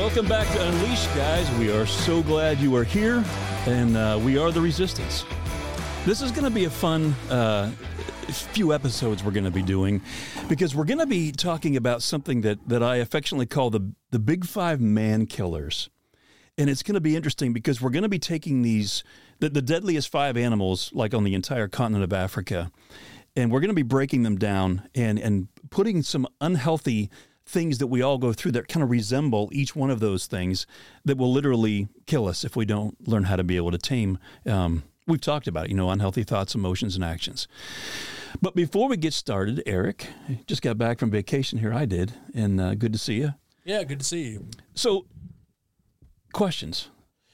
Welcome back to Unleashed, guys. We are so glad you are here, and uh, we are the Resistance. This is going to be a fun uh, few episodes we're going to be doing because we're going to be talking about something that, that I affectionately call the, the Big Five Man Killers. And it's going to be interesting because we're going to be taking these, the, the deadliest five animals, like on the entire continent of Africa, and we're going to be breaking them down and, and putting some unhealthy things that we all go through that kind of resemble each one of those things that will literally kill us if we don't learn how to be able to tame. Um, we've talked about it, you know, unhealthy thoughts, emotions, and actions. But before we get started, Eric just got back from vacation here. I did, and uh, good to see you. Yeah, good to see you. So, questions?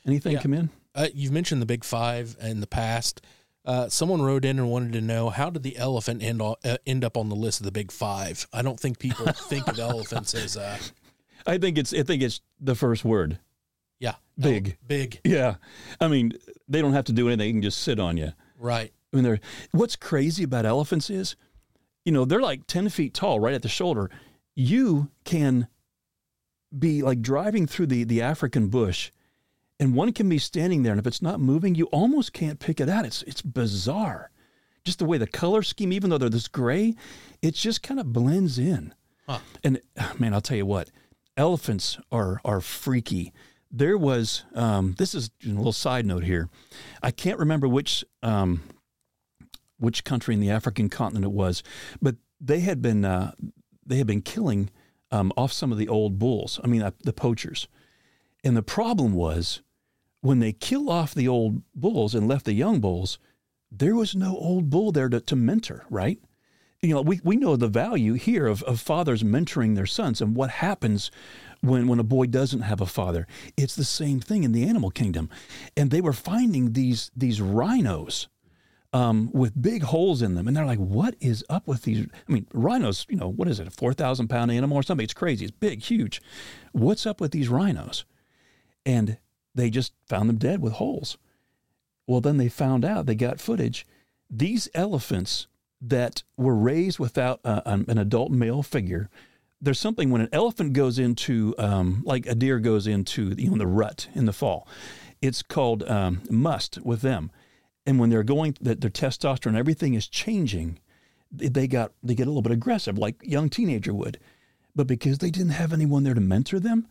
Anything Yeah. come in? Uh, you've mentioned the big five in the past. Uh, someone wrote in and wanted to know how did the elephant end, o- uh, end up on the list of the big five? I don't think people think of elephants as, uh, I think it's I think it's the first word. yeah, Big. ele- big, Yeah, I mean they don't have to do anything; they can just sit on you. right? I mean, they're what's crazy about elephants is, you know, they're like ten feet tall, right at the shoulder. You can be like driving through the the African bush, and one can be standing there, and if it's not moving, you almost can't pick it out. It's it's bizarre, just the way the color scheme, even though they're this gray, it just kind of blends in. Huh. And man, I'll tell you what, elephants are are freaky. There was um, this is a little side note here. I can't remember which um, which country in the African continent it was, but they had been uh, they had been killing um, off some of the old bulls. I mean, uh, the poachers. And the problem was when they kill off the old bulls and left the young bulls, there was no old bull there to, to mentor, right? You know, we, we know the value here of, of fathers mentoring their sons and what happens when, when a boy doesn't have a father. It's the same thing in the animal kingdom. And they were finding these these rhinos um, with big holes in them. And they're like, what is up with these? I mean, rhinos, you know, what is it, a 4,000 pound animal or something? It's crazy. It's big, huge. What's up with these rhinos? And they just found them dead with holes. Well, then they found out, they got footage. These elephants that were raised without uh, an adult male figure, there's something when an elephant goes into, um, like a deer goes into, you know, the rut in the fall, it's called um, musth with them. And when they're going, that their testosterone, everything is changing. They got they get a little bit aggressive, like young teenager would. But because they didn't have anyone there to mentor them,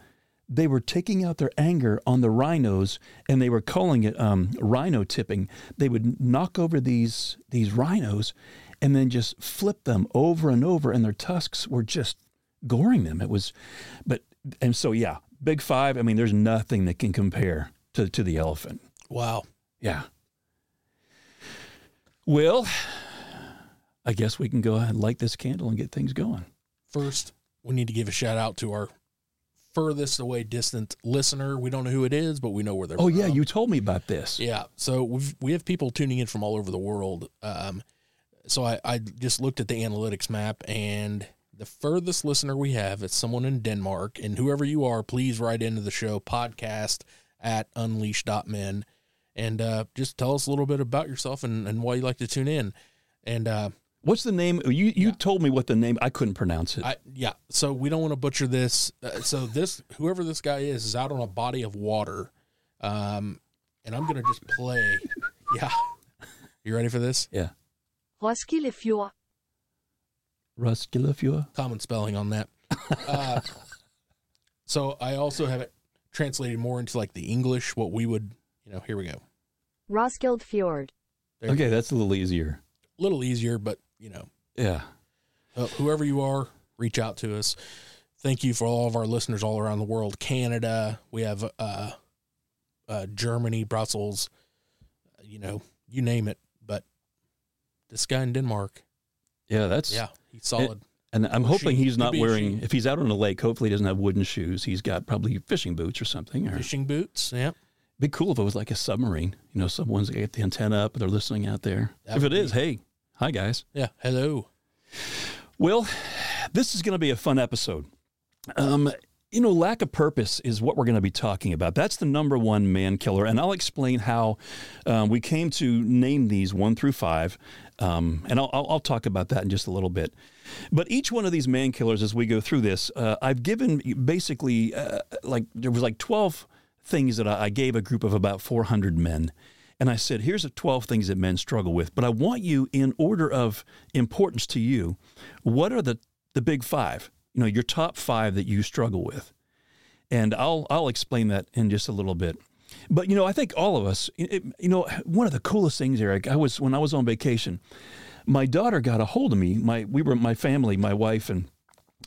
they were taking out their anger on the rhinos, and they were calling it um, rhino tipping. They would knock over these these rhinos, and then just flip them over and over, and their tusks were just goring them. It was, but and so yeah, big five. I mean, there's nothing that can compare to to the elephant. Wow. Yeah. Well, I guess we can go ahead and light this candle and get things going. First, we need to give a shout out to our furthest away distant listener. We don't know who it is, but we know where they're Oh from. yeah, you told me about this. Yeah. So we've we have people tuning in from all over the world. Um, so I, I just looked at the analytics map and the furthest listener we have is someone in Denmark. And whoever you are, please write into the show podcast at unleash.men and uh, just tell us a little bit about yourself and, and why you like to tune in. And uh, What's the name? You you told me what the name. I couldn't pronounce it. I yeah, so we don't want to butcher this. Uh, so this whoever this guy is is out on a body of water, um, and I'm gonna just play. Yeah, you ready for this? yeah, Roskilde Fjord. Rusculafua. Common spelling on that. Uh, so I also have it translated more into like the English, what we would, you know. Here we go. Roskilde Fjord. There Okay, that's a little easier. A little easier, but you know, Yeah. Uh, whoever you are, reach out to us. Thank you for all of our listeners all around the world. Canada, we have uh, uh, Germany, Brussels, uh, you know, you name it. But this guy in Denmark, Yeah, that's yeah, he's solid. And I'm Or hoping he's not wearing. If he's out on a lake, hopefully he doesn't have wooden shoes. He's got probably fishing boots or something. Or Fishing boots, yeah. be cool if it was like a submarine. You know, someone's got the antenna up, they're listening out there. That if it would is, hey, hi guys. Yeah, hello. Well, this is going to be a fun episode. Um, you know, lack of purpose is what we're going to be talking about. That's the number one man killer. And I'll explain how um, we came to name these one through five. Um, and I'll, I'll, I'll, talk about that in just a little bit. But each one of these man killers, as we go through this, uh, I've given basically uh, like there was like 12 things that I, I gave a group of about 400 men. And I said, here's the 12 things that men struggle with. But I want you, in order of importance to you, what are the, the big five? You know, your top five that you struggle with. And I'll, I'll explain that in just a little bit. But, you know, I think all of us, it, you know, one of the coolest things, Eric, I was, when I was on vacation, my daughter got a hold of me. My, we were, my family, my wife and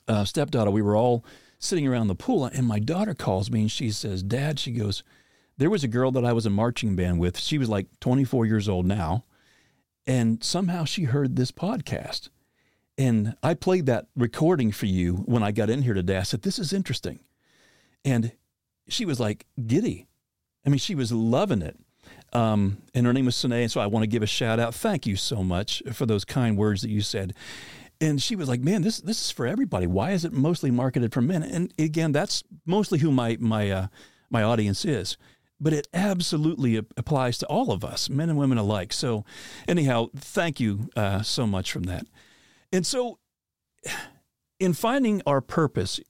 uh, stepdaughter, we were all sitting around the pool. And my daughter calls me and she says, Dad, she goes, there was a girl that I was a marching band with. She was like 24 years old now. And somehow she heard this podcast. And I played that recording for you when I got in here today. I said, This is interesting. And she was like giddy. I mean, she was loving it. Um, and her name was Sine. And so I want to give a shout out. Thank you so much for those kind words that you said. And she was like, "Man, this this is for everybody. Why is it mostly marketed for men?" And again, that's mostly who my my uh, my audience is but it absolutely applies to all of us, men and women alike. So, anyhow, thank you uh, so much from that. And so, in finding our purpose,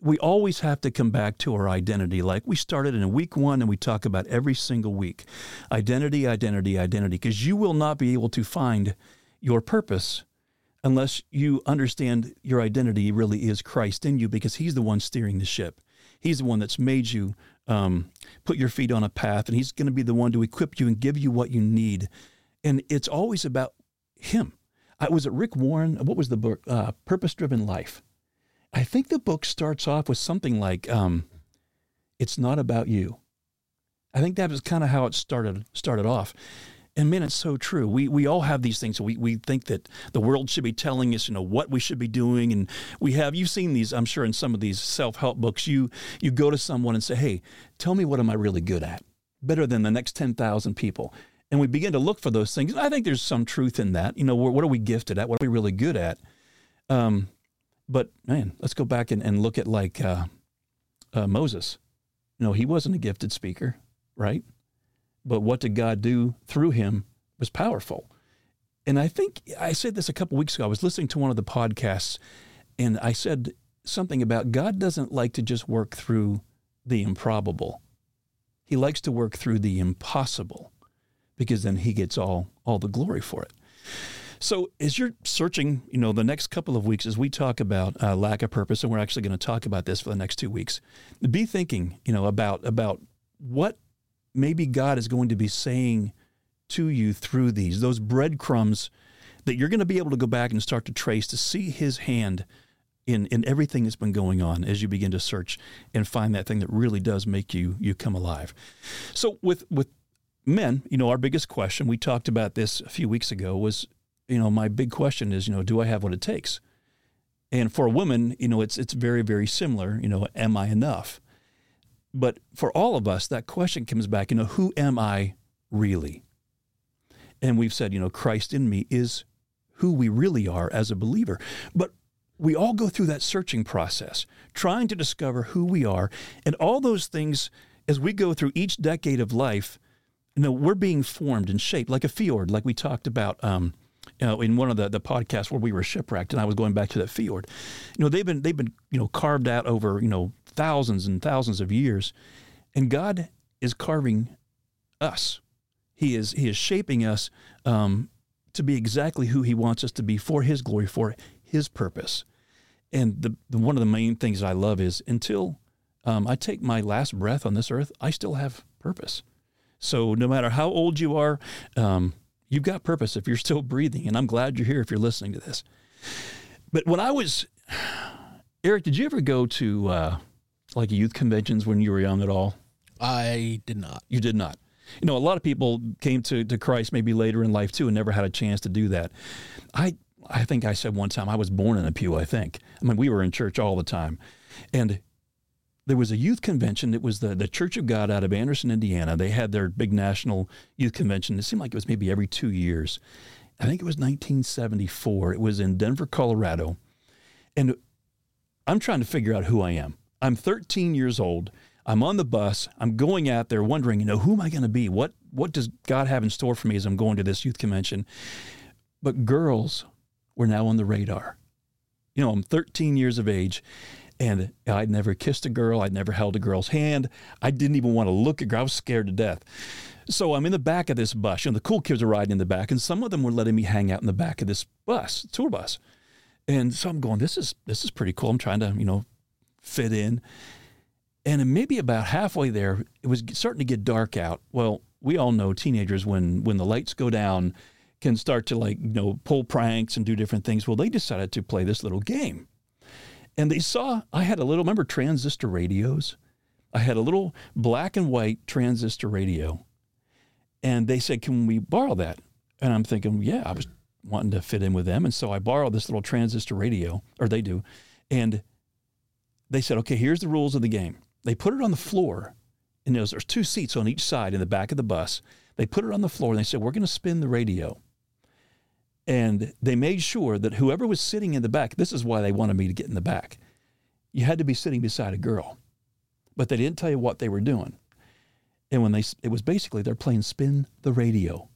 we always have to come back to our identity. Like we started in week one and we talk about every single week identity, identity, identity, because you will not be able to find your purpose unless you understand your identity really is Christ in you because he's the one steering the ship. He's the one that's made you um, put your feet on a path, and He's going to be the one to equip you and give you what you need. And it's always about Him. I was at Rick Warren. What was the book? Uh, Purpose Driven Life. I think the book starts off with something like, um, "It's not about you." I think that was kind of how it started started off. And man, it's so true. We we all have these things. We we think that the world should be telling us, you know, what we should be doing, and we have. You've seen these, I'm sure, in some of these self help books. You you go to someone and say, "Hey, tell me what am I really good at? Better than the next ten thousand people." And we begin to look for those things. I think there's some truth in that. You know, what are we gifted at? What are we really good at? Um, but man, let's go back and, and look at like uh, uh, Moses. You know, he wasn't a gifted speaker, right? But what did God do through him was powerful. And I think I said this a couple weeks ago. I was listening to one of the podcasts and I said something about God doesn't like to just work through the improbable. He likes to work through the impossible because then he gets all all the glory for it. So as you're searching, you know, the next couple of weeks as we talk about uh, lack of purpose, and we're actually going to talk about this for the next two weeks, be thinking, you know, about about what maybe God is going to be saying to you through these, those breadcrumbs that you're going to be able to go back and start to trace to see his hand in, in everything that's been going on as you begin to search and find that thing that really does make you you come alive. So with with men, you know, our biggest question, we talked about this a few weeks ago, was, you know, my big question is, you know, do I have what it takes? And for a woman, you know, it's it's very, very similar, you know, am I enough? But for all of us, that question comes back, you know, who am I really? And we've said, you know, Christ in me is who we really are as a believer. But we all go through that searching process, trying to discover who we are. And all those things, as we go through each decade of life, you know, we're being formed and shaped like a fjord, like we talked about um, you know, in one of the, the podcasts where we were shipwrecked and I was going back to that fjord. You know, they've been they've been, you know, carved out over, you know, thousands and thousands of years. And God is carving us. He is He is shaping us um, to be exactly who He wants us to be for His glory, for His purpose. And the, the one of the main things I love is until um, I take my last breath on this earth, I still have purpose. So no matter how old you are, um, you've got purpose if you're still breathing. And I'm glad you're here if you're listening to this. But when I was, Eric, did you ever go to uh, like youth conventions when you were young at all? I did not. You did not. You know, a lot of people came to, to Christ maybe later in life too and never had a chance to do that. I I think I said one time I was born in a pew, I think. I mean, we were in church all the time. And there was a youth convention. It was the, the Church of God out of Anderson, Indiana. They had their big national youth convention. It seemed like it was maybe every two years. I think it was 1974. It was in Denver, Colorado. And I'm trying to figure out who I am. I'm 13 years old. I'm on the bus. I'm going out there wondering, you know, who am I going to be? What what does God have in store for me as I'm going to this youth convention? But girls were now on the radar. You know, I'm 13 years of age and I'd never kissed a girl. I'd never held a girl's hand. I didn't even want to look at her. I was scared to death. So I'm in the back of this bus, and the cool kids are riding in the back, and some of them were letting me hang out in the back of this bus, tour bus. And so I'm going, this is this is pretty cool. I'm trying to, you know, fit in. And maybe about halfway there, it was starting to get dark out. Well, we all know teenagers when when the lights go down can start to like, you know, pull pranks and do different things. Well, they decided to play this little game. And they saw I had a little remember transistor radios? I had a little black and white transistor radio. And they said, "Can we borrow that?" And I'm thinking, "Yeah, I was wanting to fit in with them." And so I borrowed this little transistor radio, or they do. And they said, "Okay, here's the rules of the game." They put it on the floor, and there's, two seats on each side in the back of the bus. They put it on the floor, and they said, "We're going to spin the radio." And they made sure that whoever was sitting in the back, this is why they wanted me to get in the back. You had to be sitting beside a girl, but they didn't tell you what they were doing. And when they, it was basically they're playing spin the radio.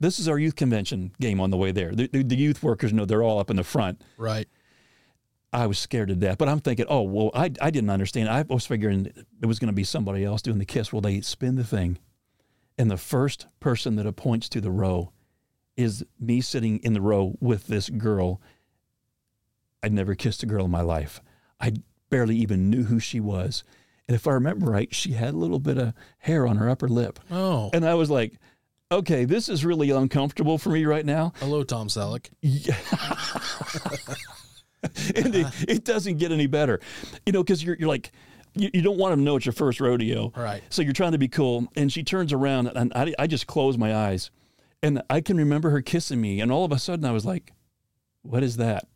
This is our youth convention game on the way there. The, the, the youth workers know they're all up in the front. Right. I was scared to death, but I'm thinking, oh well, I I didn't understand. I was figuring it was going to be somebody else doing the kiss. Well, they spin the thing, and the first person that it points to the row is me sitting in the row with this girl. I'd never kissed a girl in my life. I barely even knew who she was. And if I remember right, she had a little bit of hair on her upper lip. Oh. And I was like, okay, this is really uncomfortable for me right now. Hello, Tom Selleck. Yeah. and it, uh-huh. it doesn't get any better, you know, because you're, you're like, you, you don't want them to know it's your first rodeo. Right. So you're trying to be cool. And she turns around and I, I just close my eyes. And I can remember her kissing me. And all of a sudden I was like, what is that?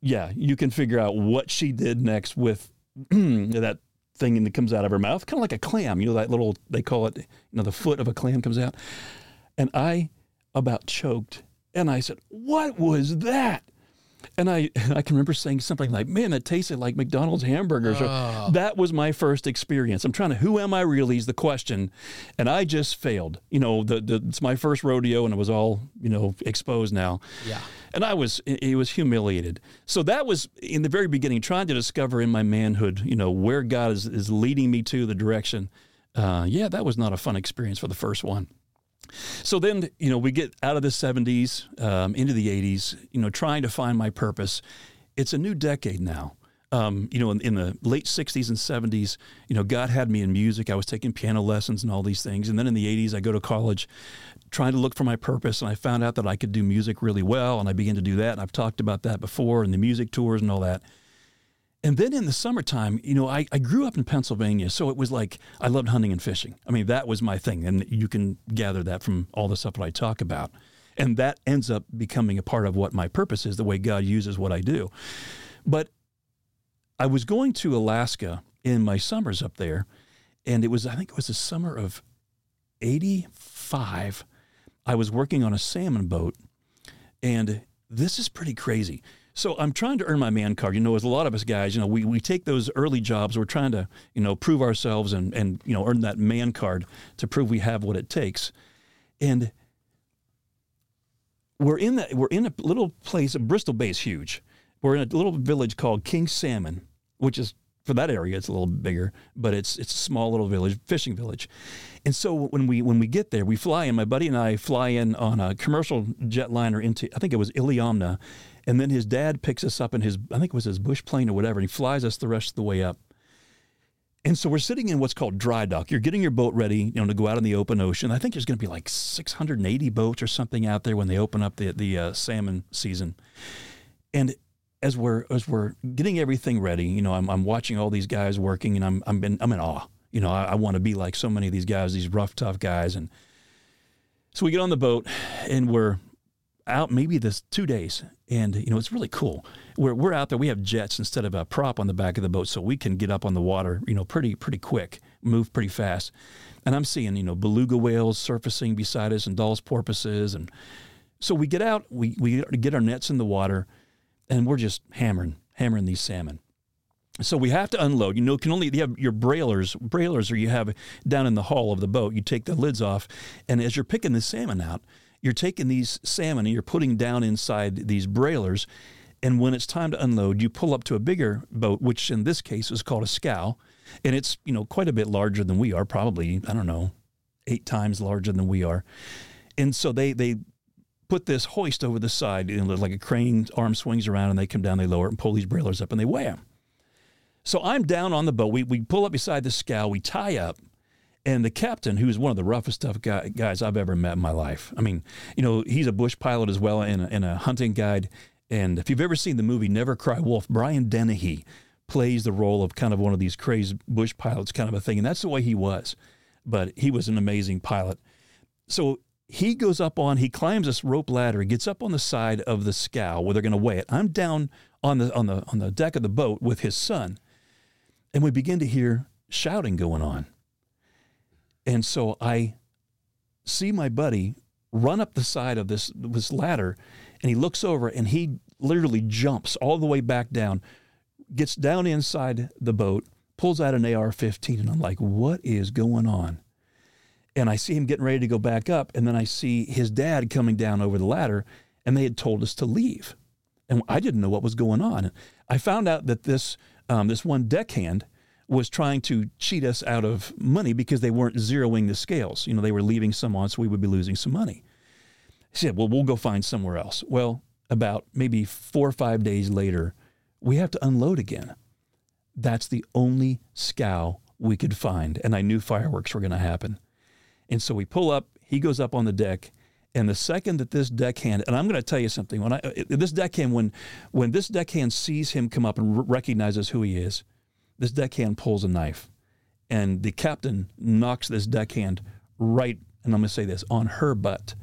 Yeah, you can figure out what she did next with that thing that comes out of her mouth, kind of like a clam. You know, that little, they call it, you know, the foot of a clam comes out. And I about choked. And I said, what was that? And I, I can remember saying something like, man, it tasted like McDonald's hamburgers. Oh. that was my first experience. I'm trying to, who am I really is the question. And I just failed. You know, the, the, it's my first rodeo and it was all, you know, exposed now. Yeah. And I was, it was humiliated. So that was in the very beginning, trying to discover in my manhood, you know, where God is, is leading me to the direction. Uh, yeah, that was not a fun experience for the first one. So then, you know, we get out of the 70s um, into the 80s, you know, trying to find my purpose. It's a new decade now. Um, you know, in, in the late 60s and 70s, you know, God had me in music. I was taking piano lessons and all these things. And then in the 80s, I go to college trying to look for my purpose. And I found out that I could do music really well. And I began to do that. And I've talked about that before and the music tours and all that. And then in the summertime, you know, I, I grew up in Pennsylvania, so it was like I loved hunting and fishing. I mean, that was my thing. And you can gather that from all the stuff that I talk about. And that ends up becoming a part of what my purpose is, the way God uses what I do. But I was going to Alaska in my summers up there, and it was, I think it was the summer of 85. I was working on a salmon boat, and this is pretty crazy. So I'm trying to earn my man card. You know, as a lot of us guys, you know, we, we take those early jobs. We're trying to, you know, prove ourselves and, and, you know, earn that man card to prove we have what it takes. And we're in that, we're in a little place, Bristol Bay is huge. We're in a little village called King Salmon, which is for that area, it's a little bigger, but it's it's a small little village, fishing village. And so when we when we get there, we fly in. My buddy and I fly in on a commercial jetliner into I think it was Iliamna, and then his dad picks us up in his I think it was his bush plane or whatever, and he flies us the rest of the way up. And so we're sitting in what's called dry dock. You're getting your boat ready, you know, to go out in the open ocean. I think there's going to be like 680 boats or something out there when they open up the the uh, salmon season. And as we're as we're getting everything ready, you know, I'm, I'm watching all these guys working, and I'm I'm in, I'm in awe. You know, I, I want to be like so many of these guys, these rough, tough guys. And so we get on the boat, and we're out maybe this two days, and you know, it's really cool. We're we're out there. We have jets instead of a prop on the back of the boat, so we can get up on the water, you know, pretty pretty quick, move pretty fast. And I'm seeing you know beluga whales surfacing beside us, and Dall's porpoises, and so we get out, we we get our nets in the water and we're just hammering, hammering these salmon. So we have to unload. You know, can only you have your brailers, brailers, or you have down in the hull of the boat. You take the lids off, and as you're picking the salmon out, you're taking these salmon and you're putting down inside these brailers. And when it's time to unload, you pull up to a bigger boat, which in this case is called a scow, and it's you know quite a bit larger than we are, probably I don't know, eight times larger than we are. And so they they put this hoist over the side, you know, like a crane arm swings around, and they come down, they lower it, and pull these brailers up, and they weigh them. So I'm down on the boat. We, we pull up beside the scow, we tie up, and the captain, who's one of the roughest tough guy, guys I've ever met in my life. I mean, you know, he's a bush pilot as well and a, and a hunting guide. And if you've ever seen the movie Never Cry Wolf, Brian Dennehy plays the role of kind of one of these crazy bush pilots kind of a thing. And that's the way he was. But he was an amazing pilot. So he goes up on, he climbs this rope ladder, he gets up on the side of the scow where they're going to weigh it. I'm down on the on the on the deck of the boat with his son, and we begin to hear shouting going on. And so I see my buddy run up the side of this this ladder, and he looks over and he literally jumps all the way back down, gets down inside the boat, pulls out an AR-15, and I'm like, "What is going on?" And I see him getting ready to go back up, and then I see his dad coming down over the ladder, and they had told us to leave, and I didn't know what was going on. I found out that this um, this one deckhand was trying to cheat us out of money because they weren't zeroing the scales. You know, they were leaving some on, so we would be losing some money. He said, Well, we'll go find somewhere else. Well, about maybe four or five days later, we have to unload again. That's the only scow we could find. And I knew fireworks were going to happen. And so we pull up, he goes up on the deck. And the second that this deckhand, and I'm going to tell you something, when I uh, this deckhand, when when this deckhand sees him come up and r- recognizes who he is, this deckhand pulls a knife, and the captain knocks this deckhand right, and I'm going to say this on her butt.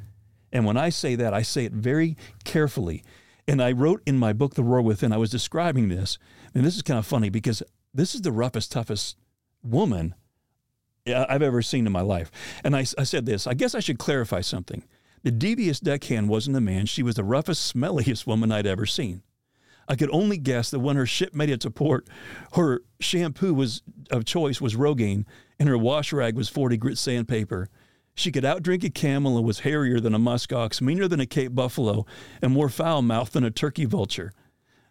And when I say that, I say it very carefully. And I wrote in my book, The Roar Within, I was describing this, and this is kind of funny because this is the roughest, toughest woman I've ever seen in my life. And I, I said this I guess I should clarify something. The devious deckhand wasn't a man, she was the roughest, smelliest woman I'd ever seen. I could only guess that when her ship made it to port, her shampoo was of choice was Rogaine, and her wash rag was 40 grit sandpaper. She could outdrink a camel and was hairier than a muskox, meaner than a Cape buffalo, and more foul mouthed than a turkey vulture.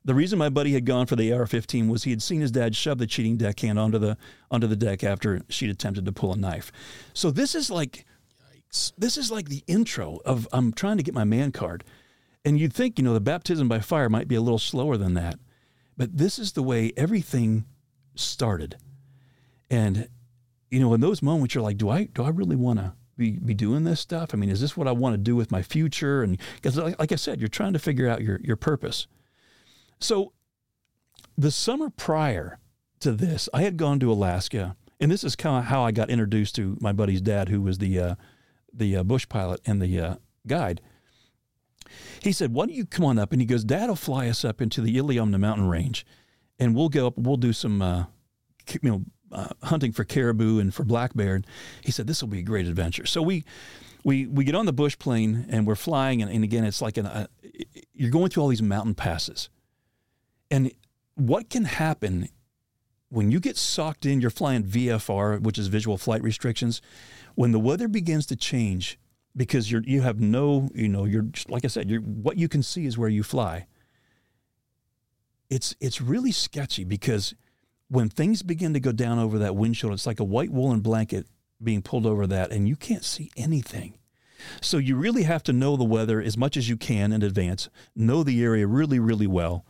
The reason my buddy had gone for the AR-15 was he had seen his dad shove the cheating deckhand onto the onto the deck after she'd attempted to pull a knife. So this is like, Yikes. this is like the intro of I'm trying to get my man card. And you'd think, you know, the baptism by fire might be a little slower than that. But this is the way everything started. And, you know, in those moments you're like, do I do I really want to be, be doing this stuff? I mean, is this what I want to do with my future? And because like, like I said, you're trying to figure out your, your purpose. So the summer prior to this, I had gone to Alaska, and this is kind of how I got introduced to my buddy's dad, who was the uh, the uh, bush pilot and the uh, guide. He said, "Why don't you come on up?" And he goes, "Dad will fly us up into the Iliamna mountain range, and we'll go up. We'll do some, uh, you know, uh, hunting for caribou and for black bear." And he said, "This will be a great adventure." So we we we get on the bush plane and we're flying, and, and again, it's like an, uh, you're going through all these mountain passes, and what can happen when you get socked in? You're flying VFR, which is visual flight restrictions. When the weather begins to change, because you're you have no you know you're like I said you're what you can see is where you fly. It's it's really sketchy because when things begin to go down over that windshield, it's like a white woolen blanket being pulled over that, and you can't see anything. So you really have to know the weather as much as you can in advance, know the area really, really well.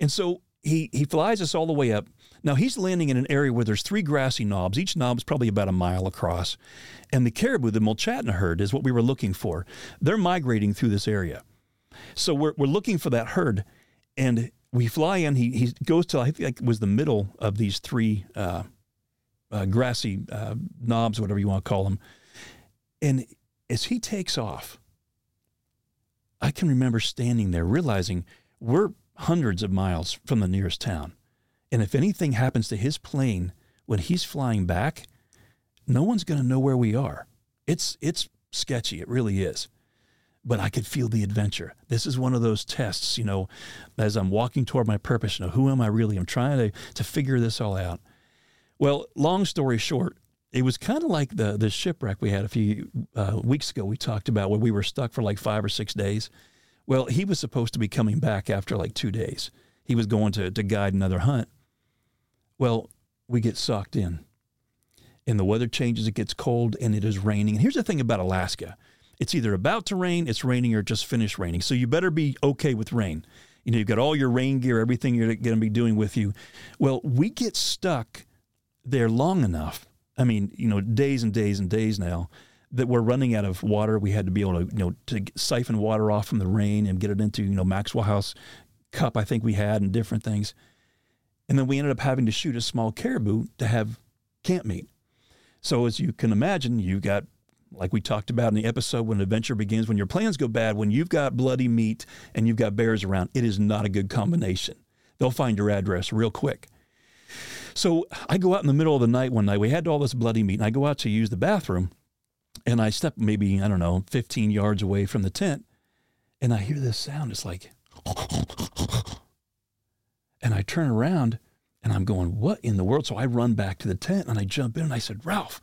And so he he flies us all the way up. Now he's landing in an area where there's three grassy knobs. Each knob's probably about a mile across. And the caribou, the Mulchatna herd, is what we were looking for. They're migrating through this area. So we're, we're looking for that herd. And we fly in. He, he goes to, I think it was the middle of these three uh, uh, grassy uh, knobs, whatever you want to call them. And as he takes off, I can remember standing there realizing we're hundreds of miles from the nearest town. And if anything happens to his plane when he's flying back, no one's going to know where we are. It's it's sketchy. It really is. but I could feel the adventure. This is one of those tests, you know, as I'm walking toward my purpose, you know, who am I really? I'm trying to, to figure this all out. Well, long story short, it was kind of like the, the shipwreck we had a few uh, weeks ago. We talked about where we were stuck for like five or six days. Well, he was supposed to be coming back after like two days. He was going to, to guide another hunt. Well, we get sucked in and the weather changes, it gets cold, and it is raining. And here's the thing about Alaska it's either about to rain, it's raining, or just finished raining. So you better be okay with rain. You know, you've got all your rain gear, everything you're going to be doing with you. Well, we get stuck there long enough. I mean, you know, days and days and days now that we're running out of water. We had to be able to, you know, to siphon water off from the rain and get it into, you know, Maxwell House cup I think we had and different things. And then we ended up having to shoot a small caribou to have camp meat. So as you can imagine, you got like we talked about in the episode when adventure begins, when your plans go bad, when you've got bloody meat and you've got bears around, it is not a good combination. They'll find your address real quick. So I go out in the middle of the night one night. We had all this bloody meat, and I go out to use the bathroom, and I step maybe, I don't know, 15 yards away from the tent, and I hear this sound. It's like, and I turn around and I'm going, what in the world? So I run back to the tent and I jump in and I said, Ralph,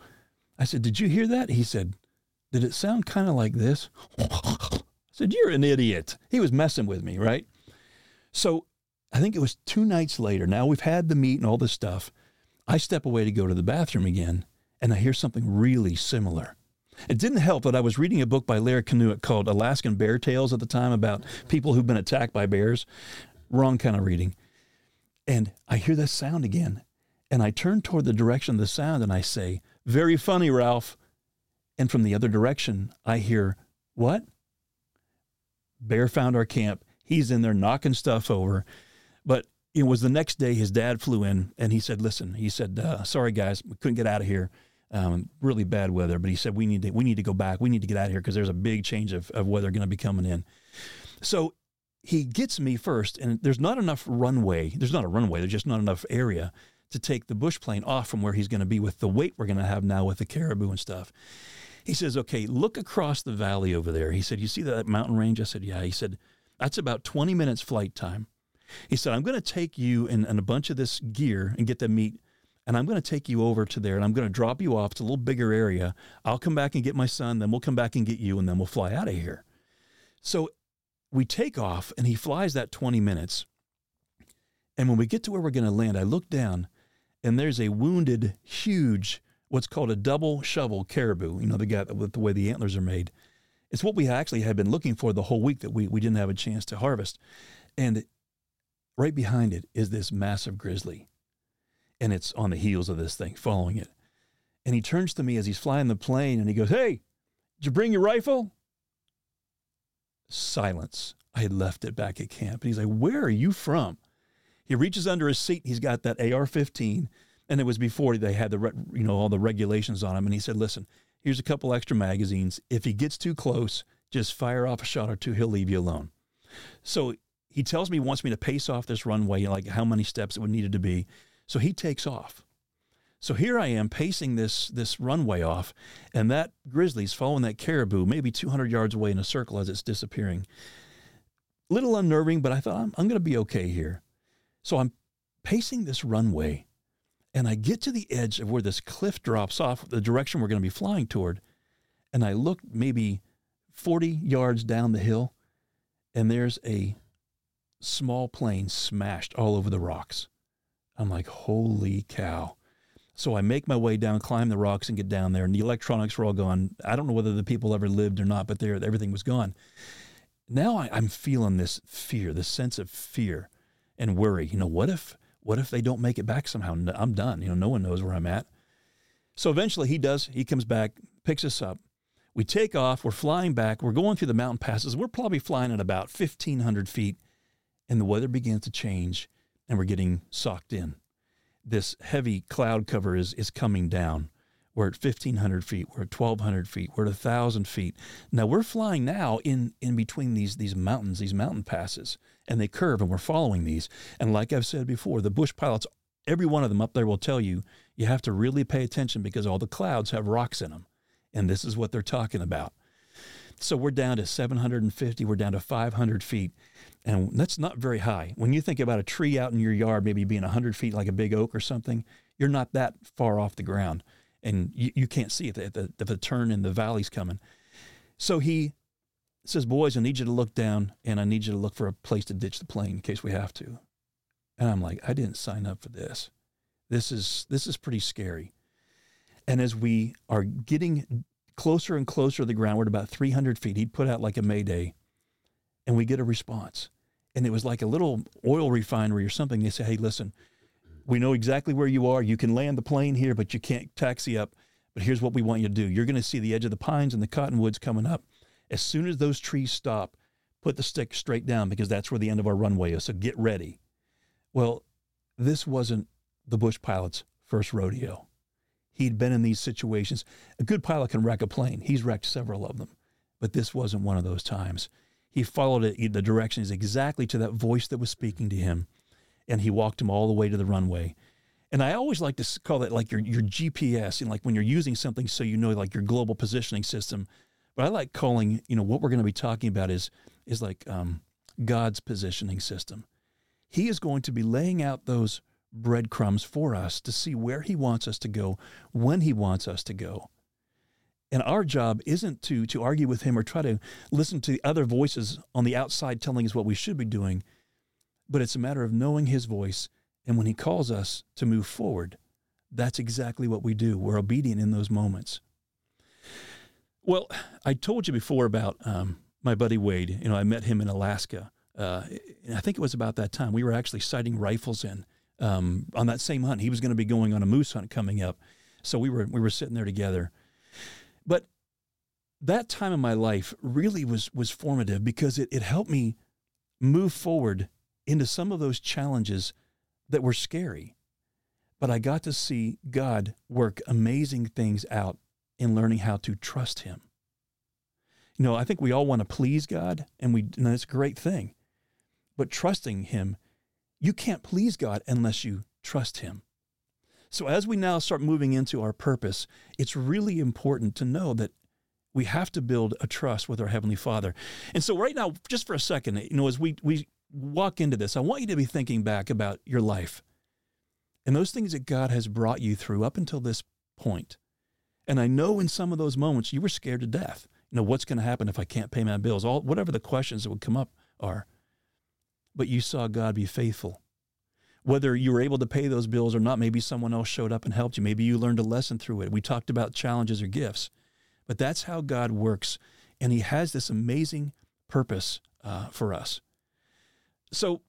I said, did you hear that? He said, did it sound kind of like this? I said, you're an idiot. He was messing with me, right? So I think it was two nights later. Now we've had the meat and all this stuff. I step away to go to the bathroom again and I hear something really similar. It didn't help that I was reading a book by Larry Kaniut called Alaskan Bear Tales at the time about people who've been attacked by bears. Wrong kind of reading. And I hear that sound again. And I turn toward the direction of the sound and I say, Very funny, Ralph. And from the other direction, I hear, What? Bear found our camp. He's in there knocking stuff over. But it was the next day his dad flew in and he said, Listen, he said, uh, Sorry, guys, we couldn't get out of here. Um, really bad weather. But he said, We need to, we need to go back. We need to get out of here because there's a big change of, of weather going to be coming in. So he gets me first, and there's not enough runway. There's not a runway. There's just not enough area to take the bush plane off from where he's going to be with the weight we're going to have now with the caribou and stuff. He says, "Okay, look across the valley over there." He said, "You see that mountain range?" I said, "Yeah." He said, "That's about 20 minutes flight time." He said, "I'm going to take you and, and a bunch of this gear and get the meat." And I'm going to take you over to there and I'm going to drop you off. It's a little bigger area. I'll come back and get my son. Then we'll come back and get you and then we'll fly out of here. So we take off and he flies that 20 minutes. And when we get to where we're going to land, I look down and there's a wounded, huge, what's called a double shovel caribou. You know, the guy with the way the antlers are made. It's what we actually had been looking for the whole week that we, we didn't have a chance to harvest. And right behind it is this massive grizzly. And it's on the heels of this thing, following it. And he turns to me as he's flying the plane and he goes, Hey, did you bring your rifle? Silence. I had left it back at camp. And he's like, Where are you from? He reaches under his seat. He's got that AR 15. And it was before they had the, you know, all the regulations on him. And he said, Listen, here's a couple extra magazines. If he gets too close, just fire off a shot or two. He'll leave you alone. So he tells me he wants me to pace off this runway, like how many steps it would needed to be. So he takes off. So here I am pacing this this runway off, and that grizzly's following that caribou, maybe 200 yards away in a circle as it's disappearing. Little unnerving, but I thought I'm, I'm going to be okay here. So I'm pacing this runway, and I get to the edge of where this cliff drops off, the direction we're going to be flying toward, and I look maybe 40 yards down the hill, and there's a small plane smashed all over the rocks. I'm like, holy cow. So I make my way down, climb the rocks, and get down there. And the electronics were all gone. I don't know whether the people ever lived or not, but there everything was gone. Now I, I'm feeling this fear, this sense of fear and worry. You know, what if what if they don't make it back somehow? I'm done. You know, no one knows where I'm at. So eventually he does. He comes back, picks us up. We take off. We're flying back. We're going through the mountain passes. We're probably flying at about 1,500 feet, and the weather begins to change, and we're getting socked in this heavy cloud cover is, is coming down. We're at 1,500 feet. We're at 1,200 feet. We're at 1,000 feet. Now we're flying now in, in between these, these mountains, these mountain passes, and they curve, and we're following these. And like I've said before, the bush pilots, every one of them up there will tell you, you have to really pay attention because all the clouds have rocks in them. And this is what they're talking about. So we're down to 750, we're down to 500 feet. And that's not very high. When you think about a tree out in your yard, maybe being 100 feet like a big oak or something, you're not that far off the ground. And you, you can't see the, the, the turn in the valley's coming. So he says, Boys, I need you to look down and I need you to look for a place to ditch the plane in case we have to. And I'm like, I didn't sign up for this. This is this is pretty scary. And as we are getting closer and closer to the ground, we're at about 300 feet. He'd put out like a mayday, and we get a response. And it was like a little oil refinery or something. They say, "Hey, listen, we know exactly where you are. You can land the plane here, but you can't taxi up. But here's what we want you to do. You're going to see the edge of the pines and the cottonwoods coming up. As soon as those trees stop, put the stick straight down because that's where the end of our runway is. So get ready." Well, this wasn't the Bush pilot's first rodeo. He'd been in these situations. A good pilot can wreck a plane. He's wrecked several of them, but this wasn't one of those times. He followed it, the directions exactly to that voice that was speaking to him, and he walked him all the way to the runway. And I always like to call that like your your GPS, and like when you're using something so you know like your global positioning system. But I like calling, you know, what we're going to be talking about is is like um, God's positioning system. He is going to be laying out those breadcrumbs for us to see where He wants us to go, when He wants us to go. And our job isn't to, to argue with Him or try to listen to the other voices on the outside telling us what we should be doing, but it's a matter of knowing His voice. And when He calls us to move forward, that's exactly what we do. We're obedient in those moments. Well, I told you before about um, my buddy Wade. You know, I met him in Alaska. Uh, I think it was about that time. We were actually sighting rifles in um, on that same hunt. He was going to be going on a moose hunt coming up, so we were we were sitting there together. But that time in my life really was was formative because it, it helped me move forward into some of those challenges that were scary. But I got to see God work amazing things out in learning how to trust Him. You know, I think we all want to please God, and we and that's a great thing. But trusting Him you can't please God unless you trust Him. So, as we now start moving into our purpose, it's really important to know that we have to build a trust with our Heavenly Father. And so, right now, just for a second, you know, as we, we walk into this, I want you to be thinking back about your life and those things that God has brought you through up until this point. And I know in some of those moments you were scared to death. You know, what's going to happen if I can't pay my bills? All whatever the questions that would come up are but you saw God be faithful. Whether you were able to pay those bills or not, maybe someone else showed up and helped you. Maybe you learned a lesson through it. We talked about challenges or gifts, but that's how God works. And He has this amazing purpose uh, for us. So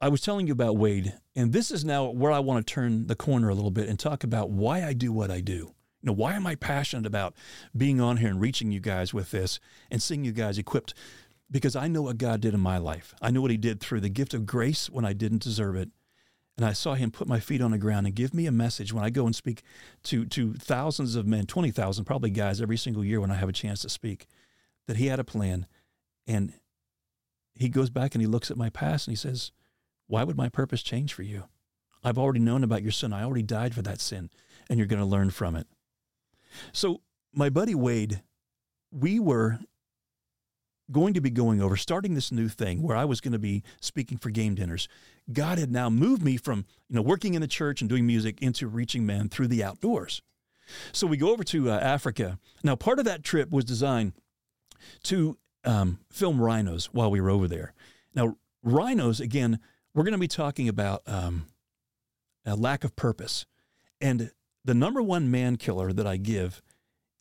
I was telling you about Wade, and this is now where I want to turn the corner a little bit and talk about why I do what I do. You know, why am I passionate about being on here and reaching you guys with this and seeing you guys equipped because I know what God did in my life. I know what He did through the gift of grace when I didn't deserve it. And I saw Him put my feet on the ground and give me a message when I go and speak to, to thousands of men, 20,000 probably guys every single year when I have a chance to speak, that He had a plan. And He goes back and He looks at my past and He says, Why would my purpose change for you? I've already known about your sin. I already died for that sin, and you're going to learn from it. So, my buddy Wade, we were going to be going over, starting this new thing where I was going to be speaking for game dinners. God had now moved me from, you know, working in the church and doing music into reaching men through the outdoors. So we go over to uh, Africa. Now, part of that trip was designed to um, film rhinos while we were over there. Now, rhinos, again, we're going to be talking about um, a lack of purpose. And the number one man killer that I give,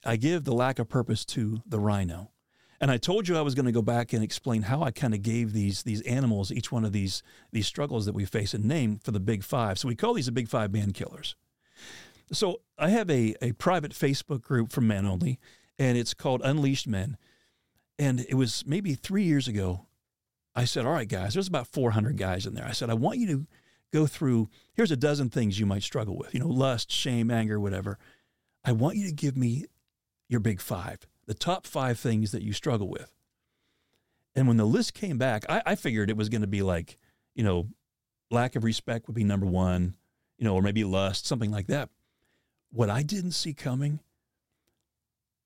I give the lack of purpose to the rhino. And I told you I was going to go back and explain how I kind of gave these these animals each one of these these struggles that we face a name for the big five. So we call these the big five man killers. So I have a, a private Facebook group for men only, and it's called Unleashed Men. And it was maybe three years ago. I said, All right, guys, there's about 400 guys in there. I said, I want you to go through, here's a dozen things you might struggle with, you know, lust, shame, anger, whatever. I want you to give me your big five the top five things that you struggle with. And when the list came back, I, I figured it was going to be like, you know, lack of respect would be number one, you know, or maybe lust, something like that. What I didn't see coming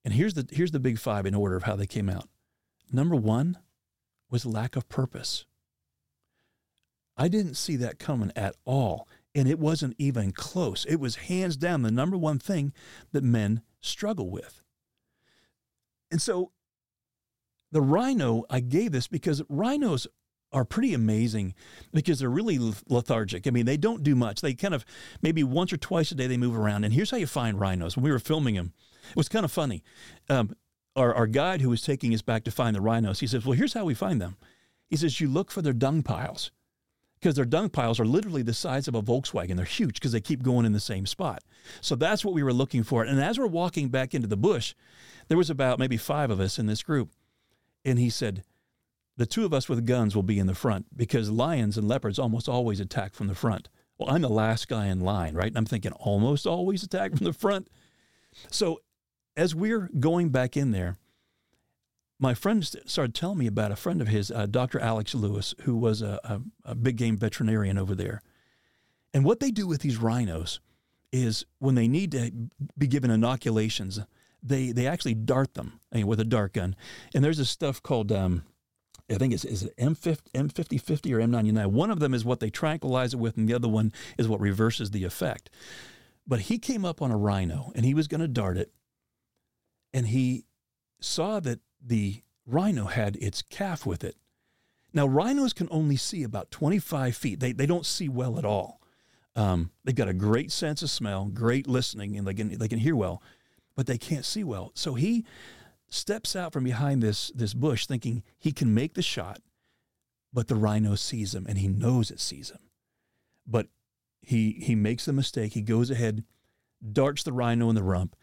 And here's the here's the big five in order of how they came out. Number one was lack of purpose. I didn't see that coming at all. And it wasn't even close. It was hands down the number one thing that men struggle with. And so the rhino, I gave this because rhinos are pretty amazing because they're really lethargic. I mean, they don't do much. They kind of maybe once or twice a day they move around. And here's how you find rhinos. When we were filming them, it was kind of funny. Um, our, our guide who was taking us back to find the rhinos, he says, Well, here's how we find them. He says, You look for their dung piles because their dung piles are literally the size of a Volkswagen. They're huge because they keep going in the same spot. So that's what we were looking for. And as we're walking back into the bush, there was about maybe five of us in this group. And he said, the two of us with guns will be in the front because lions and leopards almost always attack from the front. Well, I'm the last guy in line, right? And I'm thinking almost always attack from the front. So as we're going back in there, my friend started telling me about a friend of his, uh, Dr. Alex Lewis, who was a, a, a big game veterinarian over there. And what they do with these rhinos is when they need to be given inoculations, they they actually dart them I mean, with a dart gun. And there's this stuff called um, I think it's is it M50, M5050 or M99. One of them is what they tranquilize it with, and the other one is what reverses the effect. But he came up on a rhino and he was going to dart it, and he saw that the rhino had its calf with it. Now, rhinos can only see about 25 feet. They, they don't see well at all. Um, they've got a great sense of smell, great listening, and they can, they can hear well, but they can't see well. So he steps out from behind this, this bush thinking he can make the shot, but the rhino sees him and he knows it sees him. But he, he makes the mistake. He goes ahead, darts the rhino in the rump,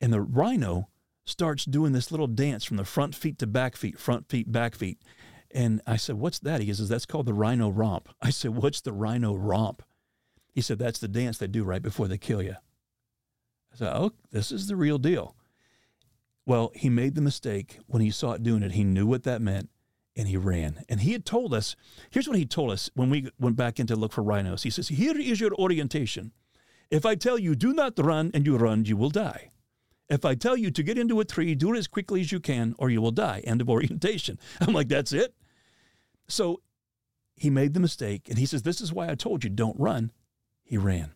and the rhino starts doing this little dance from the front feet to back feet, front feet, back feet. And I said, What's that? He says, That's called the rhino romp. I said, What's the rhino romp? He said, That's the dance they do right before they kill you. I said, Oh, this is the real deal. Well, he made the mistake when he saw it doing it. He knew what that meant and he ran. And he had told us here's what he told us when we went back in to look for rhinos. He says, Here is your orientation. If I tell you, do not run, and you run, you will die. If I tell you to get into a tree, do it as quickly as you can, or you will die. End of orientation. I'm like, that's it. So he made the mistake, and he says, This is why I told you, don't run. He ran.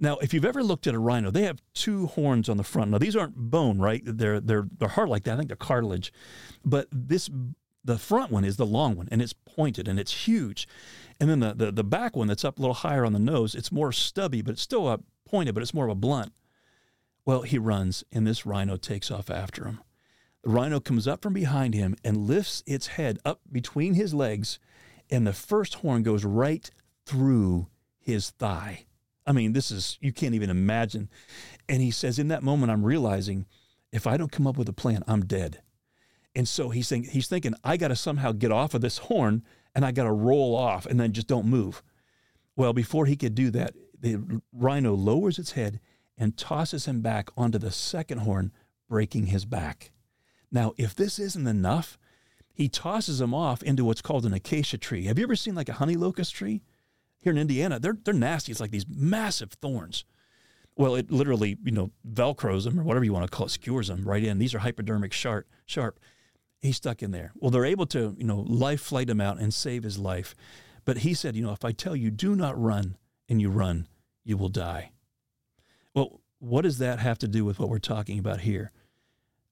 Now, if you've ever looked at a rhino, they have two horns on the front. Now, these aren't bone, right? They're they're they're hard like that. I think they're cartilage. But this the front one is the long one, and it's pointed and it's huge. And then the, the, the back one that's up a little higher on the nose, it's more stubby, but it's still a pointed, but it's more of a blunt. Well, he runs, and this rhino takes off after him. The rhino comes up from behind him and lifts its head up between his legs, and the first horn goes right through his thigh. I mean, this is, you can't even imagine. And he says, In that moment, I'm realizing if I don't come up with a plan, I'm dead. And so he's thinking, he's thinking I got to somehow get off of this horn and I got to roll off and then just don't move. Well, before he could do that, the rhino lowers its head and tosses him back onto the second horn, breaking his back. Now, if this isn't enough, he tosses him off into what's called an acacia tree. Have you ever seen like a honey locust tree? Here in Indiana, they're, they're nasty. It's like these massive thorns. Well, it literally, you know, velcros them or whatever you want to call it, skewers them right in. These are hypodermic sharp. sharp. He's stuck in there. Well, they're able to, you know, life flight him out and save his life. But he said, you know, if I tell you, do not run, and you run, you will die. Well, what does that have to do with what we're talking about here?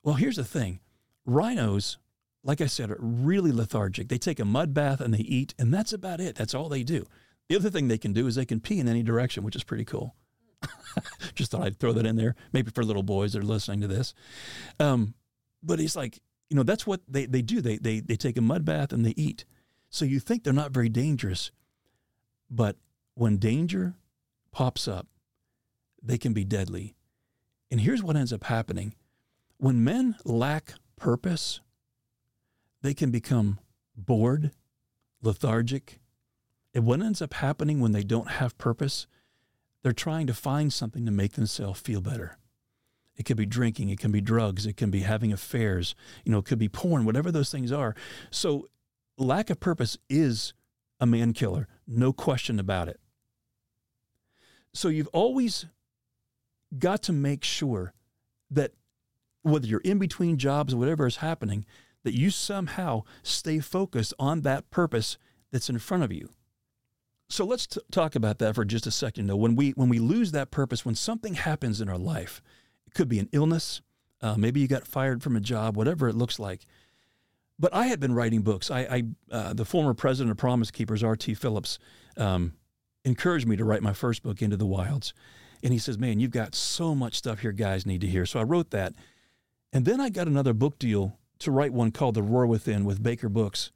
Well, here's the thing rhinos, like I said, are really lethargic. They take a mud bath and they eat, and that's about it. That's all they do. The other thing they can do is they can pee in any direction, which is pretty cool. Just thought I'd throw that in there, maybe for little boys that are listening to this. Um, but it's like, you know, that's what they, they do. They, they, they take a mud bath and they eat. So you think they're not very dangerous. But when danger pops up, they can be deadly. And here's what ends up happening when men lack purpose, they can become bored, lethargic. And what ends up happening when they don't have purpose, they're trying to find something to make themselves feel better. It could be drinking, it can be drugs, it can be having affairs, you know, it could be porn, whatever those things are. So, lack of purpose is a man killer, no question about it. So, you've always got to make sure that whether you're in between jobs or whatever is happening, that you somehow stay focused on that purpose that's in front of you. So let's t- talk about that for just a second. Though, when we when we lose that purpose, when something happens in our life, it could be an illness, uh, maybe you got fired from a job, whatever it looks like. But I had been writing books. I, I uh, the former president of Promise Keepers, R.T. Phillips, um, encouraged me to write my first book, Into the Wilds, and he says, "Man, you've got so much stuff here, guys need to hear." So I wrote that, and then I got another book deal to write one called The Roar Within with Baker Books,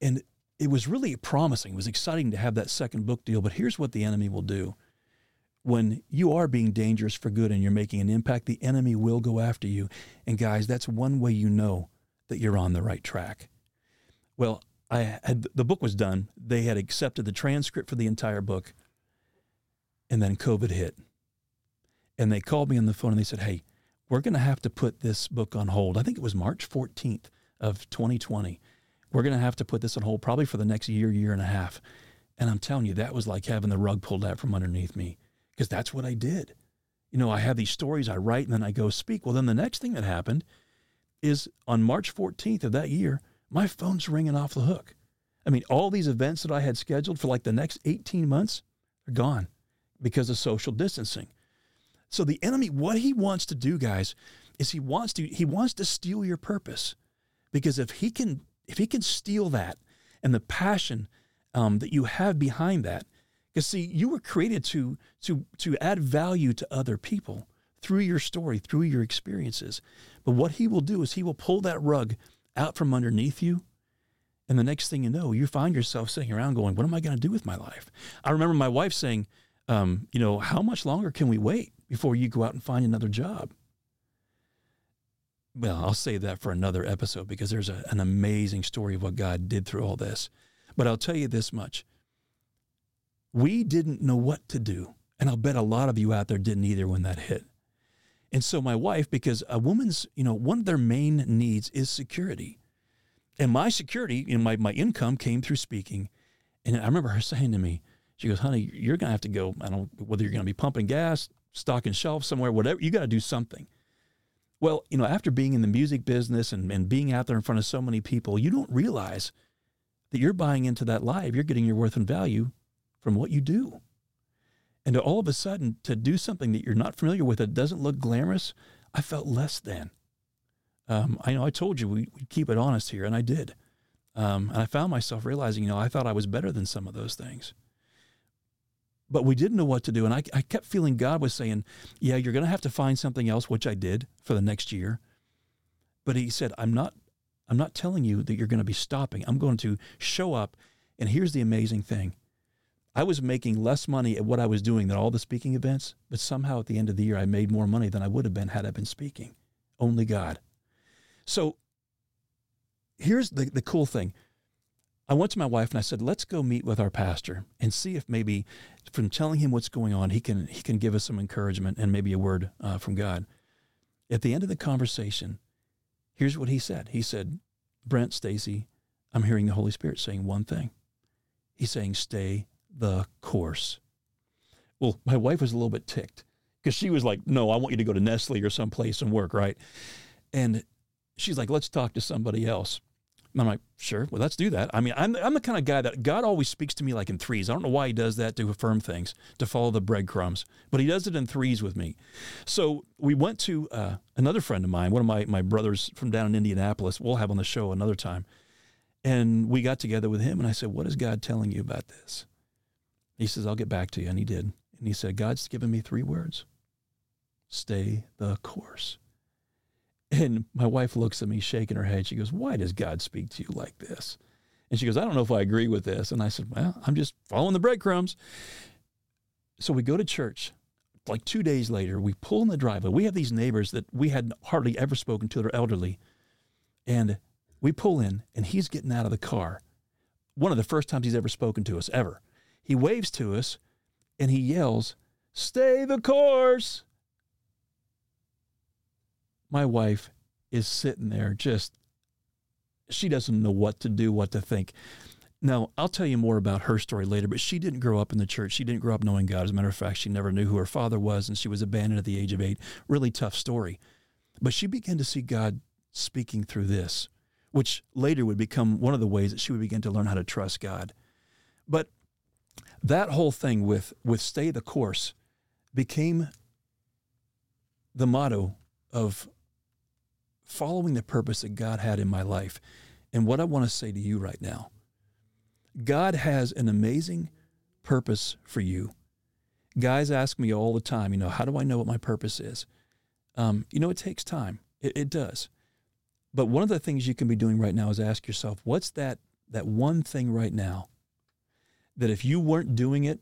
and it was really promising. It was exciting to have that second book deal. But here's what the enemy will do when you are being dangerous for good and you're making an impact, the enemy will go after you. And guys, that's one way you know that you're on the right track. Well, I had the book was done. They had accepted the transcript for the entire book. And then COVID hit. And they called me on the phone and they said, "Hey, we're going to have to put this book on hold." I think it was March 14th of 2020 we're going to have to put this on hold probably for the next year, year and a half. And I'm telling you, that was like having the rug pulled out from underneath me because that's what I did. You know, I have these stories I write and then I go speak. Well, then the next thing that happened is on March 14th of that year, my phone's ringing off the hook. I mean, all these events that I had scheduled for like the next 18 months are gone because of social distancing. So the enemy, what he wants to do, guys, is he wants to he wants to steal your purpose. Because if he can if he can steal that and the passion um, that you have behind that, because see, you were created to to to add value to other people through your story, through your experiences. But what he will do is he will pull that rug out from underneath you. And the next thing you know, you find yourself sitting around going, What am I going to do with my life? I remember my wife saying, um, You know, how much longer can we wait before you go out and find another job? well, I'll save that for another episode because there's a, an amazing story of what God did through all this. But I'll tell you this much we didn't know what to do. And I'll bet a lot of you out there didn't either when that hit. And so my wife, because a woman's, you know, one of their main needs is security. And my security, you know, my, my income came through speaking. And I remember her saying to me, she goes, honey, you're going to have to go, I don't know whether you're going to be pumping gas, stocking shelves somewhere, whatever, you got to do something. Well, you know, after being in the music business and, and being out there in front of so many people, you don't realize that you're buying into that live. You're getting your worth and value from what you do. And to all of a sudden, to do something that you're not familiar with that doesn't look glamorous, I felt less than. Um, I know I told you we, would keep it honest here, and I did. Um, and I found myself realizing, you know, I thought I was better than some of those things but we didn't know what to do. And I, I kept feeling God was saying, Yeah, you're going to have to find something else, which I did for the next year. But He said, I'm not. I'm not telling you that you're going to be stopping. I'm going to show up. And here's the amazing thing I was making less money at what I was doing than all the speaking events, but somehow at the end of the year, I made more money than I would have been had I been speaking. Only God. So here's the, the cool thing I went to my wife and I said, "Let's go meet with our pastor and see if maybe, from telling him what's going on, he can he can give us some encouragement and maybe a word uh, from God." At the end of the conversation, here's what he said. He said, "Brent, Stacy, I'm hearing the Holy Spirit saying one thing. He's saying, stay the course." Well, my wife was a little bit ticked because she was like, "No, I want you to go to Nestle or someplace and work, right?" And she's like, "Let's talk to somebody else." I'm like, sure, well, let's do that. I mean, I'm, I'm the kind of guy that God always speaks to me like in threes. I don't know why he does that to affirm things, to follow the breadcrumbs, but he does it in threes with me. So we went to uh, another friend of mine, one of my, my brothers from down in Indianapolis. We'll have on the show another time. And we got together with him, and I said, What is God telling you about this? He says, I'll get back to you. And he did. And he said, God's given me three words stay the course. And my wife looks at me, shaking her head. She goes, Why does God speak to you like this? And she goes, I don't know if I agree with this. And I said, Well, I'm just following the breadcrumbs. So we go to church. Like two days later, we pull in the driveway. We have these neighbors that we had hardly ever spoken to. They're elderly. And we pull in, and he's getting out of the car. One of the first times he's ever spoken to us, ever. He waves to us and he yells, Stay the course my wife is sitting there just, she doesn't know what to do, what to think. Now, I'll tell you more about her story later, but she didn't grow up in the church. She didn't grow up knowing God. As a matter of fact, she never knew who her father was, and she was abandoned at the age of eight. Really tough story. But she began to see God speaking through this, which later would become one of the ways that she would begin to learn how to trust God. But that whole thing with, with stay the course became the motto of following the purpose that God had in my life. And what I want to say to you right now God has an amazing purpose for you. Guys ask me all the time, you know, how do I know what my purpose is? Um, you know, it takes time. It, it does. But one of the things you can be doing right now is ask yourself, what's that that one thing right now that if you weren't doing it,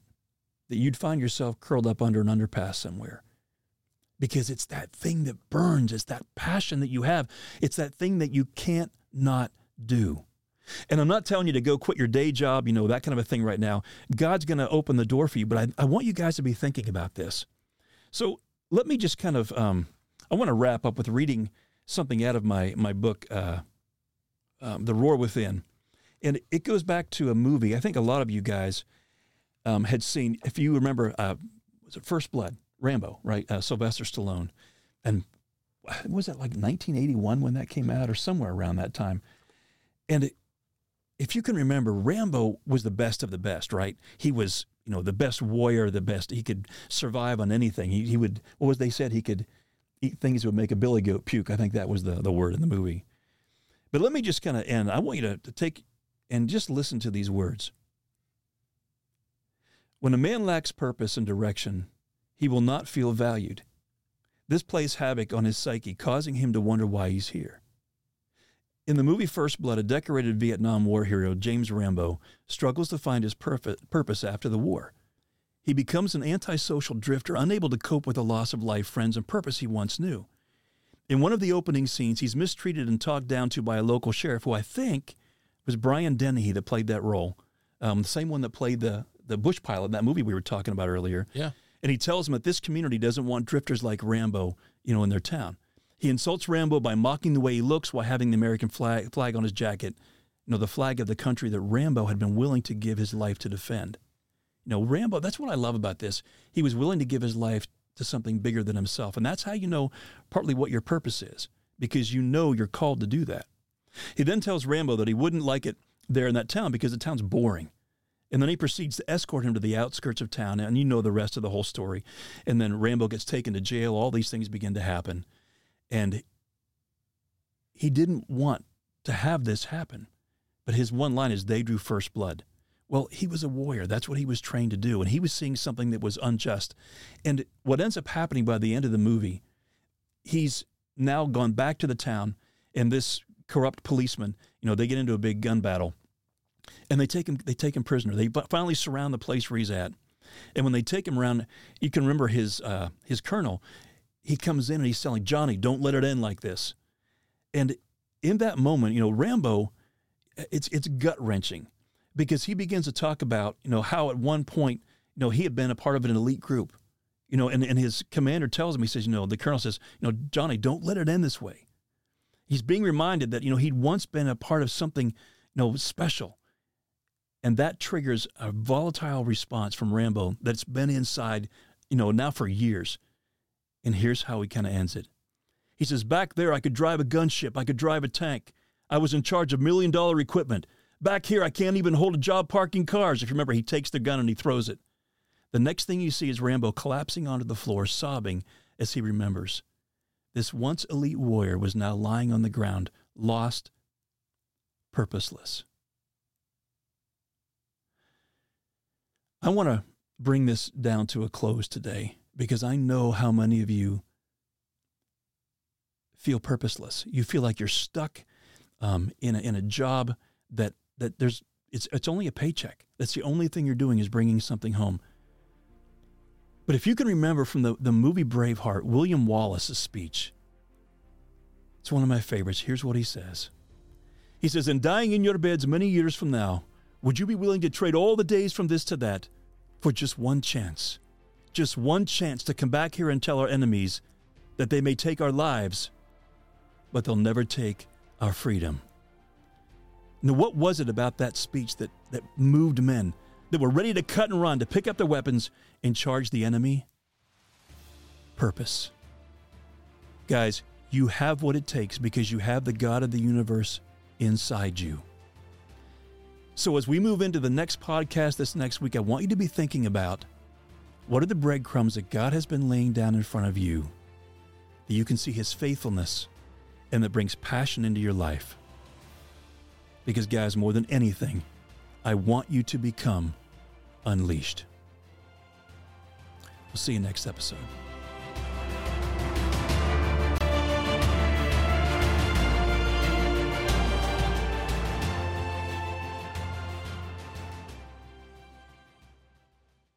that you'd find yourself curled up under an underpass somewhere? Because it's that thing that burns, it's that passion that you have, it's that thing that you can't not do. And I'm not telling you to go quit your day job, you know, that kind of a thing right now. God's going to open the door for you, but I, I, want you guys to be thinking about this. So let me just kind of, um, I want to wrap up with reading something out of my, my book, uh, um, The Roar Within. And it goes back to a movie I think a lot of you guys um, had seen. If you remember, uh, was it First Blood? Rambo, right? Uh, Sylvester Stallone. And was it like 1981 when that came out or somewhere around that time? And it, if you can remember, Rambo was the best of the best, right? He was, you know, the best warrior, the best. He could survive on anything. He, he would, what was they said? He could eat things that would make a billy goat puke. I think that was the, the word in the movie. But let me just kind of end. I want you to, to take and just listen to these words. When a man lacks purpose and direction, he will not feel valued. This plays havoc on his psyche, causing him to wonder why he's here. In the movie First Blood, a decorated Vietnam War hero, James Rambo, struggles to find his purpose after the war. He becomes an antisocial drifter, unable to cope with the loss of life, friends, and purpose he once knew. In one of the opening scenes, he's mistreated and talked down to by a local sheriff, who I think was Brian Dennehy that played that role, um, the same one that played the the bush pilot in that movie we were talking about earlier. Yeah. And he tells him that this community doesn't want drifters like Rambo, you know, in their town. He insults Rambo by mocking the way he looks while having the American flag, flag on his jacket, you know, the flag of the country that Rambo had been willing to give his life to defend. You know, Rambo, that's what I love about this. He was willing to give his life to something bigger than himself. And that's how you know partly what your purpose is, because you know you're called to do that. He then tells Rambo that he wouldn't like it there in that town because the town's boring. And then he proceeds to escort him to the outskirts of town, and you know the rest of the whole story. And then Rambo gets taken to jail. All these things begin to happen. And he didn't want to have this happen. But his one line is, they drew first blood. Well, he was a warrior. That's what he was trained to do. And he was seeing something that was unjust. And what ends up happening by the end of the movie, he's now gone back to the town, and this corrupt policeman, you know, they get into a big gun battle. And they take him they take him prisoner. They finally surround the place where he's at. And when they take him around, you can remember his uh, his colonel he comes in and he's telling Johnny, don't let it end like this. And in that moment, you know, Rambo, it's it's gut wrenching because he begins to talk about, you know, how at one point, you know, he had been a part of an elite group. You know, and, and his commander tells him, he says, you know, the colonel says, you know, Johnny, don't let it end this way. He's being reminded that, you know, he'd once been a part of something, you know, special. And that triggers a volatile response from Rambo that's been inside, you know, now for years. And here's how he kind of ends it. He says, Back there, I could drive a gunship, I could drive a tank. I was in charge of million dollar equipment. Back here, I can't even hold a job parking cars. If you remember, he takes the gun and he throws it. The next thing you see is Rambo collapsing onto the floor, sobbing as he remembers. This once elite warrior was now lying on the ground, lost, purposeless. I want to bring this down to a close today because I know how many of you feel purposeless. You feel like you're stuck um, in a, in a job that that there's it's it's only a paycheck. That's the only thing you're doing is bringing something home. But if you can remember from the, the movie Braveheart, William Wallace's speech, it's one of my favorites. Here's what he says. He says, In dying in your beds many years from now, would you be willing to trade all the days from this to that for just one chance? just one chance to come back here and tell our enemies that they may take our lives, but they'll never take our freedom. Now, what was it about that speech that, that moved men that were ready to cut and run, to pick up their weapons and charge the enemy? Purpose. Guys, You have what it takes because you have the God of the universe inside you. So, as we move into the next podcast this next week, I want you to be thinking about what are the breadcrumbs that God has been laying down in front of you that you can see His faithfulness and that brings passion into your life. Because, guys, more than anything, I want you to become unleashed. We'll see you next episode.